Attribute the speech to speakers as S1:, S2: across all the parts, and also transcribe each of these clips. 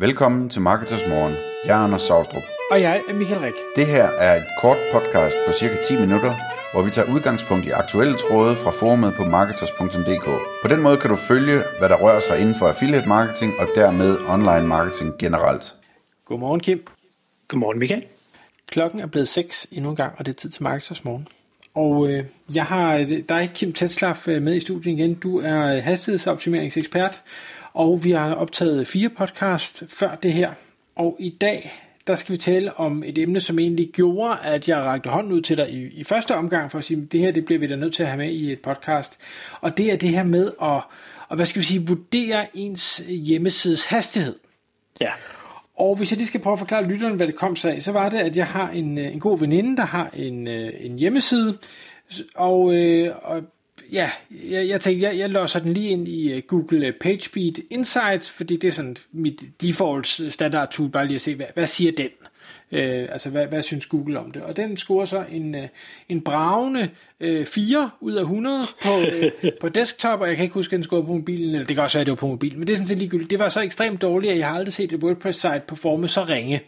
S1: Velkommen til Marketers Morgen. Jeg er Anders Saustrup.
S2: Og jeg er Michael Rik.
S1: Det her er et kort podcast på cirka 10 minutter, hvor vi tager udgangspunkt i aktuelle tråde fra forumet på marketers.dk. På den måde kan du følge, hvad der rører sig inden for affiliate marketing og dermed online marketing generelt.
S2: Godmorgen Kim.
S3: Godmorgen Michael.
S2: Klokken er blevet 6 endnu en gang, og det er tid til Marketers Morgen. Og øh, jeg har dig, Kim Tetslaff, øh, med i studiet igen. Du er hastighedsoptimeringsekspert, og vi har optaget fire podcast før det her. Og i dag, der skal vi tale om et emne, som egentlig gjorde, at jeg rakte hånden ud til dig i, i første omgang, for at sige, at det her det bliver vi da nødt til at have med i et podcast. Og det er det her med at, og hvad skal vi sige, vurdere ens hjemmesides hastighed.
S3: Ja.
S2: Og hvis jeg lige skal prøve at forklare lytteren, hvad det kom sig af, så var det, at jeg har en, en god veninde, der har en, øh, en hjemmeside, og, øh, og ja, jeg, jeg tænkte, jeg, jeg låser den lige ind i uh, Google PageSpeed Insights, fordi det er sådan mit default standard tool, bare lige at se, hvad, hvad siger den? Øh, altså, hvad, hvad synes Google om det? Og den scorer så en, uh, en bravende uh, 4 ud af 100 på, uh, på desktop, og jeg kan ikke huske, at den scorede på mobilen, eller det kan også være, at det var på mobilen, men det er sådan set ligegyldigt. Det var så ekstremt dårligt, at jeg har aldrig set et WordPress-site performe så ringe.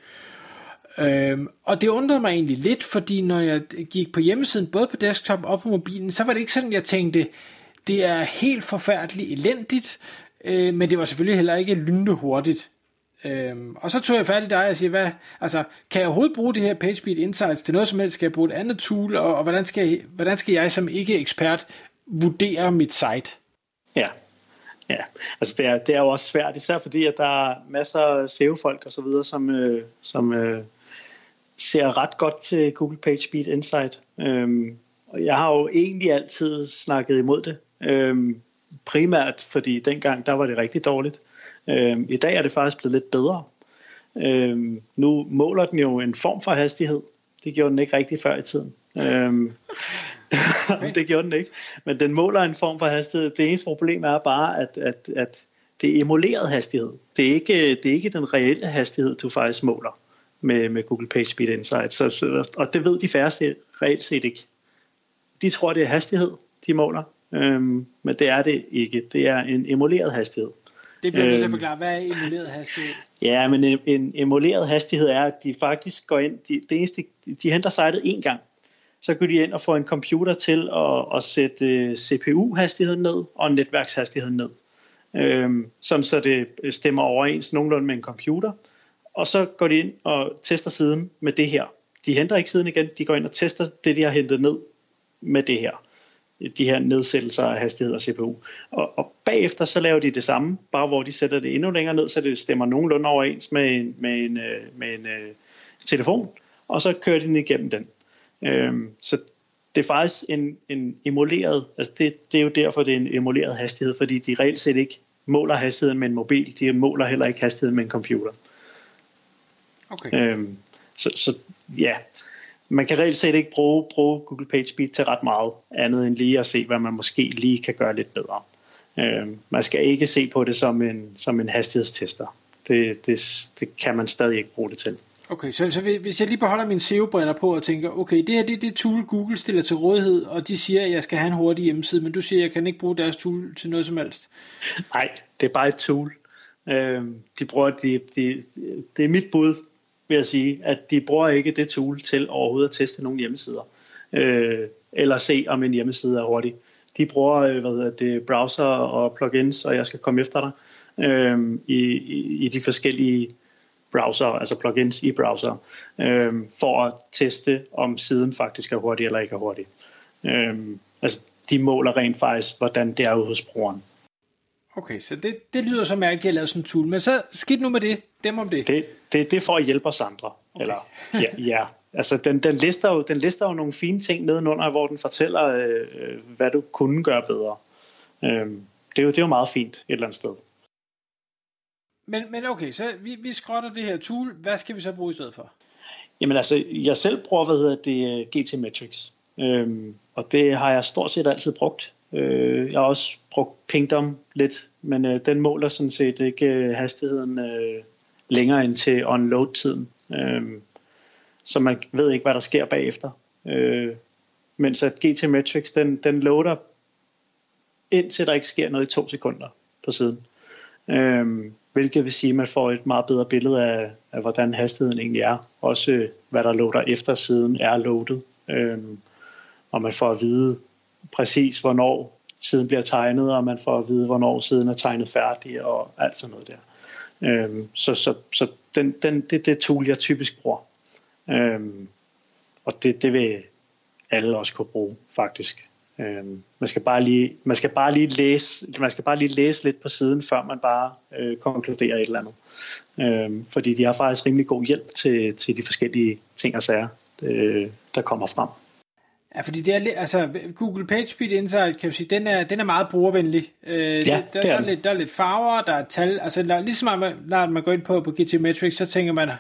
S2: Øhm, og det undrede mig egentlig lidt, fordi når jeg gik på hjemmesiden, både på desktop og på mobilen, så var det ikke sådan, jeg tænkte, det er helt forfærdeligt elendigt, øh, men det var selvfølgelig heller ikke lynende hurtigt. Øhm, og så tog jeg fat i dig og siger, hvad, altså, kan jeg overhovedet bruge det her PageSpeed Insights til noget som helst? Skal jeg bruge et andet tool? Og, og hvordan, skal jeg, hvordan skal jeg som ikke-ekspert vurdere mit site?
S3: Ja, Ja, altså det er, det er jo også svært, især fordi at der er masser af SEO-folk og så videre, som, øh, som øh, ser ret godt til Google PageSpeed Insight. Øhm, og jeg har jo egentlig altid snakket imod det. Øhm, primært fordi dengang, der var det rigtig dårligt. Øhm, I dag er det faktisk blevet lidt bedre. Øhm, nu måler den jo en form for hastighed. Det gjorde den ikke rigtig før i tiden. Øhm, det gjorde den ikke. Men den måler en form for hastighed. Det eneste problem er bare, at, at, at det er emuleret hastighed. Det er, ikke, det er ikke den reelle hastighed, du faktisk måler med, med Google PageSpeed Insight. Så, og det ved de færreste reelt set ikke. De tror, det er hastighed, de måler, øhm, men det er det ikke. Det er en emuleret hastighed.
S2: Det bliver du øhm, at forklare. Hvad er emuleret hastighed?
S3: Ja, men en, en emuleret hastighed er, at de faktisk går ind, de, det eneste, de henter sitet en gang, så går de ind og får en computer til at, at sætte øh, CPU-hastigheden ned og netværkshastigheden ned. Øhm, sådan så det stemmer overens nogenlunde med en computer og så går de ind og tester siden med det her. De henter ikke siden igen, de går ind og tester det, de har hentet ned med det her. De her nedsættelser af hastighed og CPU. Og, og bagefter så laver de det samme, bare hvor de sætter det endnu længere ned, så det stemmer nogenlunde overens med en, med en, øh, med en øh, telefon, og så kører de den igennem den. Øhm, så det er faktisk en, en emuleret, altså det, det er jo derfor, det er en emuleret hastighed, fordi de reelt set ikke måler hastigheden med en mobil, de måler heller ikke hastigheden med en computer.
S2: Okay. Øhm,
S3: så, så ja, man kan reelt set ikke bruge, bruge Google PageSpeed til ret meget andet end lige at se, hvad man måske lige kan gøre lidt bedre. Øhm, man skal ikke se på det som en, som en hastighedstester. Det, det, det kan man stadig ikke bruge det til.
S2: Okay, så, så hvis jeg lige beholder min SEO-briller på og tænker, okay, det her det er det tool, Google stiller til rådighed, og de siger, at jeg skal have en hurtig hjemmeside, men du siger, at jeg kan ikke bruge deres tool til noget som helst.
S3: Nej, det er bare et tool. Øhm, de bruger, de, de, det er mit bud vil jeg sige, at de bruger ikke det tool til overhovedet at teste nogle hjemmesider, øh, eller se om en hjemmeside er hurtig. De bruger øh, hvad hedder det, browser og plugins, og jeg skal komme efter dig, øh, i, i, i de forskellige browser, altså plugins i browser, øh, for at teste, om siden faktisk er hurtig eller ikke er hurtig. Øh, altså, de måler rent faktisk, hvordan det er ude hos brugeren.
S2: Okay, så det, det lyder så mærkeligt, at jeg har lavet sådan en tool. Men så skidt nu med det. Dem om det.
S3: Det, det, det er for at hjælpe os andre. Okay. Eller, ja, ja. Altså, den, den, lister jo, den lister jo nogle fine ting nedenunder, hvor den fortæller, øh, hvad du kunne gøre bedre. Øh, det, er jo, det er jo meget fint et eller andet sted.
S2: Men, men okay, så vi, vi skrotter det her tool. Hvad skal vi så bruge i stedet for?
S3: Jamen altså, jeg selv bruger, hvad hedder det, GT Metrics. Øhm, og det har jeg stort set altid brugt. Øh, jeg har også brugt Pingdom lidt, men øh, den måler sådan set ikke øh, hastigheden øh, længere end til unload-tiden. Øh, så man ved ikke, hvad der sker bagefter. Øh, mens at GT Metrics, den, den loader indtil der ikke sker noget i to sekunder på siden. Øh, hvilket vil sige, at man får et meget bedre billede af, af hvordan hastigheden egentlig er. Også øh, hvad der loader efter siden er loadet. Øh, og man får at vide præcis, hvornår siden bliver tegnet, og man får at vide, hvornår siden er tegnet færdig, og alt sådan noget der. Øhm, så så, så den, den, det er det tool, jeg typisk bruger. Øhm, og det, det vil alle også kunne bruge, faktisk. Øhm, man skal bare lige, man skal bare lige læse, man skal bare lige læse lidt på siden, før man bare øh, konkluderer et eller andet. Øhm, fordi de har faktisk rimelig god hjælp til, til de forskellige ting og sager, øh, der kommer frem.
S2: Ja, fordi det er lidt, altså Google PageSpeed Insight, kan jeg sige, den er, den er meget brugervenlig. Øh, ja, der, der, der, er lidt, der er lidt farver, der er tal, altså der, ligesom man, når man går ind på, på GT Metrics, så tænker man,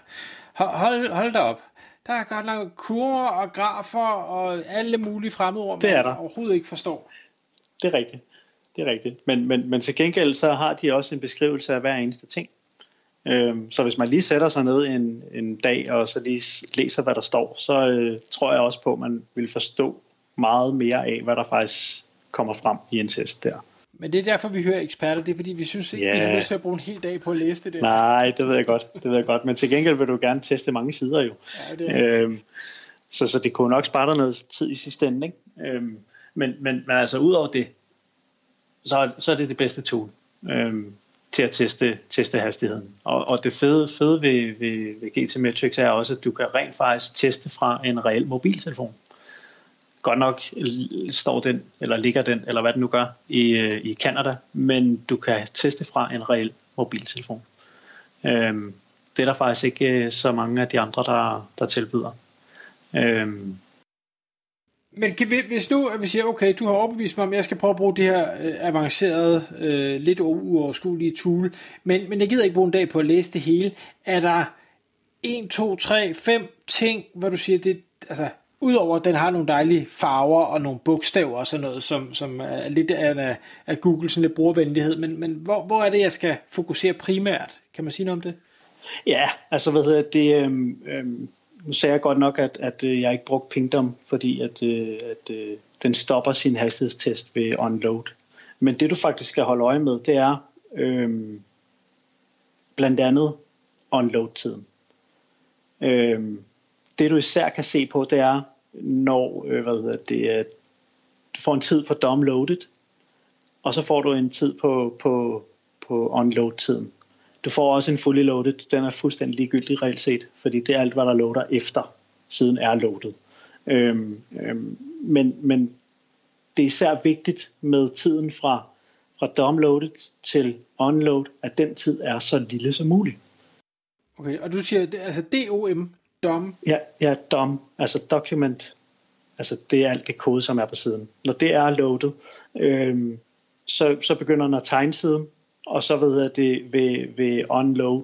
S2: hold, hold da op, der er godt nok kurver og grafer og alle mulige fremmedord,
S3: det er
S2: man overhovedet ikke forstår.
S3: Det er rigtigt. Det er rigtigt. Men, men, men til gengæld så har de også en beskrivelse af hver eneste ting. Øhm, så hvis man lige sætter sig ned en, en dag og så lige læser, hvad der står, så øh, tror jeg også på, at man vil forstå meget mere af, hvad der faktisk kommer frem i en test der.
S2: Men det er derfor, vi hører eksperter. Det er fordi, vi synes ikke, yeah. vi har lyst til at bruge en hel dag på at læse det der.
S3: Nej, det ved jeg godt. Det ved jeg godt. Men til gengæld vil du gerne teste mange sider jo. Ja, det er. Øhm, så, så det kunne nok spare dig noget tid i sidste ende. Ikke? Øhm, men, men, men altså ud over det, så, så er det det bedste tool øhm, til at teste, teste hastigheden. Og, og det fede, fede ved, ved, ved GT Metrics er også, at du kan rent faktisk teste fra en reel mobiltelefon godt nok står den, eller ligger den, eller hvad den nu gør, i, øh, i Canada, men du kan teste fra en reel mobiltelefon. Øhm, det er der faktisk ikke øh, så mange af de andre, der, der tilbyder. Øhm,
S2: men kan vi, hvis nu at vi siger, okay, du har overbevist mig om, at jeg skal prøve at bruge det her øh, avancerede, øh, lidt uoverskuelige tool, men, men jeg gider ikke bruge en dag på at læse det hele. Er der 1, 2, 3, 5 ting, hvor du siger, det, altså, Udover at den har nogle dejlige farver og nogle bogstaver og sådan noget, som, som er lidt af, af Google sådan lidt brugervenlighed, men, men hvor, hvor er det, jeg skal fokusere primært? Kan man sige noget om det?
S3: Ja, altså hvad hedder det, øhm, øhm, nu sagde jeg godt nok, at, at øh, jeg ikke brugte Pingdom, fordi at, øh, at øh, den stopper sin hastighedstest ved unload. Men det du faktisk skal holde øje med, det er øhm, blandt andet unload-tiden. Øhm, det du især kan se på, det er, når øh, hvad hedder det, du får en tid på downloaded, og så får du en tid på, på, på unload-tiden. Du får også en fully loaded, den er fuldstændig ligegyldig reelt set, fordi det er alt, hvad der loader efter, siden er loaded. Øhm, øhm, men, men det er især vigtigt med tiden fra, fra downloaded til unload, at den tid er så lille som muligt.
S2: Okay, og du siger, altså DOM, DOM?
S3: Ja, ja, DOM, altså document Altså det er alt det kode, som er på siden. Når det er loadet, øh, så, så begynder den at tegne siden, og så ved det ved, ved unload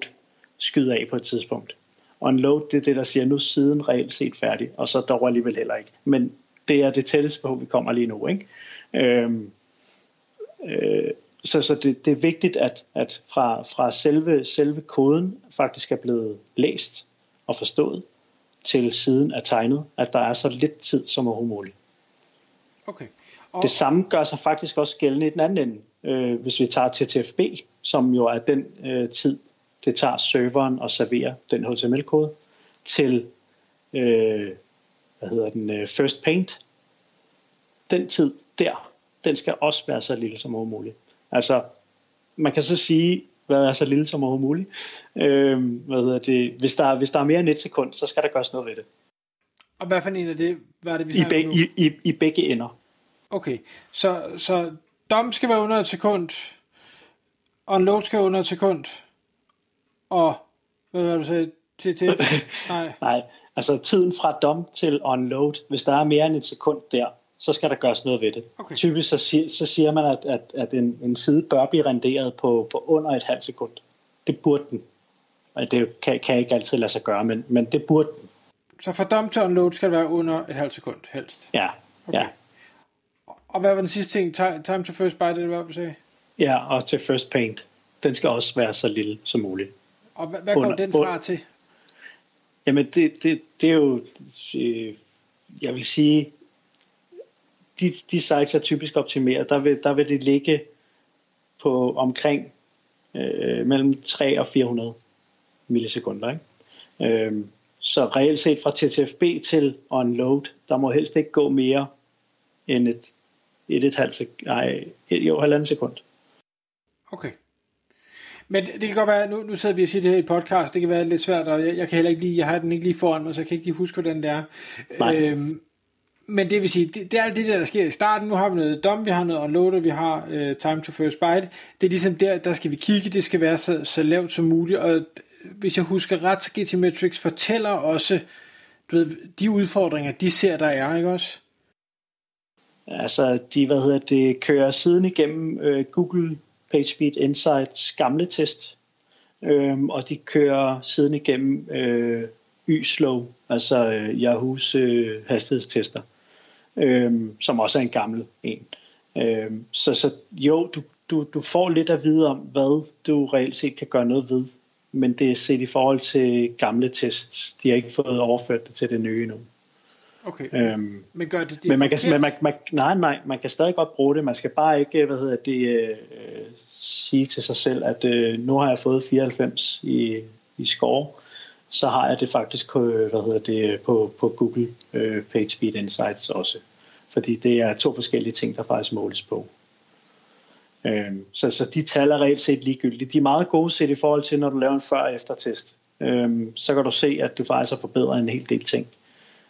S3: skyde af på et tidspunkt. Unload, det er det, der siger, nu siden reelt set færdig, og så dog alligevel heller ikke. Men det er det tætteste på, vi kommer lige nu. Ikke? Øhm, øh, så så det, det er vigtigt, at, at fra, fra selve, selve koden faktisk er blevet læst og forstået, til siden er tegnet, at der er så lidt tid som overhovedet muligt.
S2: Okay.
S3: Og... Det samme gør sig faktisk også gældende i den anden ende, øh, hvis vi tager TTFB, som jo er den øh, tid, det tager serveren at servere den HTML-kode til øh, hvad hedder den, øh, First Paint. Den tid der, den skal også være så lille som overhovedet muligt. Altså, man kan så sige, hvad er så lille som overhovedet muligt. Øh, hvad hedder det? Hvis, der, hvis der er mere end et sekund, så skal der gøres noget ved det.
S2: Og hvad for en af det var det, vi
S3: I, be, i, i, I begge ender.
S2: Okay, så, så dom skal være under et sekund, unload skal være under et sekund, og hvad var du sagde? Til,
S3: nej. nej, altså tiden fra dom til unload, hvis der er mere end et sekund der, så skal der gøres noget ved det. Okay. Typisk så, siger, så siger man, at, at, at en, en side bør blive renderet på, på under et halvt sekund. Det burde den. Og det kan, kan ikke altid lade sig gøre, men, men det burde den.
S2: Så fra dump til unload skal det være under et halvt sekund helst?
S3: Ja. Okay. ja.
S2: Og hvad var den sidste ting? Time to first byte, det var, du sagde?
S3: Ja, og til first paint. Den skal også være så lille som muligt.
S2: Og hvad, hvad går under, den fra til?
S3: Jamen, det, det, det er jo... Øh, jeg vil sige, de, de sites, jeg typisk optimerer, der vil, der vil det ligge på omkring øh, mellem 3 og 400 millisekunder. Ikke? Øh, så reelt set fra TTFB til unload, der må helst ikke gå mere end et, et, et halvt sekund, nej, et, jo, halvandet sekund.
S2: Okay. Men det kan godt være, nu, nu sidder vi og siger det her i podcast, det kan være lidt svært, og jeg, jeg kan heller ikke lige, jeg har den ikke lige foran mig, så jeg kan ikke lige huske, hvordan det er.
S3: Nej.
S2: Øhm, men det vil sige, det, det er alt det der, der sker i starten. Nu har vi noget dom, vi har noget unloader, vi har uh, time to first bite. Det er ligesom der, der skal vi kigge, det skal være så, så lavt som muligt. Og hvis jeg husker ret, så GT Metrics fortæller også, du ved, de udfordringer, de ser, der er, ikke også?
S3: Altså, de, hvad hedder det, kører siden igennem øh, Google PageSpeed Insights gamle test, øhm, og de kører siden igennem øh, YSlow, altså øh, Yahoo's øh, hastighedstester, øhm, som også er en gammel en. Øhm, så, så jo, du, du, du får lidt at vide om, hvad du reelt set kan gøre noget ved, men det er set i forhold til gamle tests. De har ikke fået overført det til det nye nu.
S2: Okay.
S3: Øhm,
S2: men gør det det
S3: men man kan, men man, man, nej, nej, man kan stadig godt bruge det. Man skal bare ikke, hvad hedder det, øh, sige til sig selv, at øh, nu har jeg fået 94 i, i score, så har jeg det faktisk på, hvad hedder det, på, på Google øh, PageSpeed Insights også. Fordi det er to forskellige ting, der faktisk måles på. Øhm, så, så de tal er reelt set ligegyldige. De er meget gode set i forhold til, når du laver en før- og efter-test. Øhm, så kan du se, at du faktisk har forbedret en hel del ting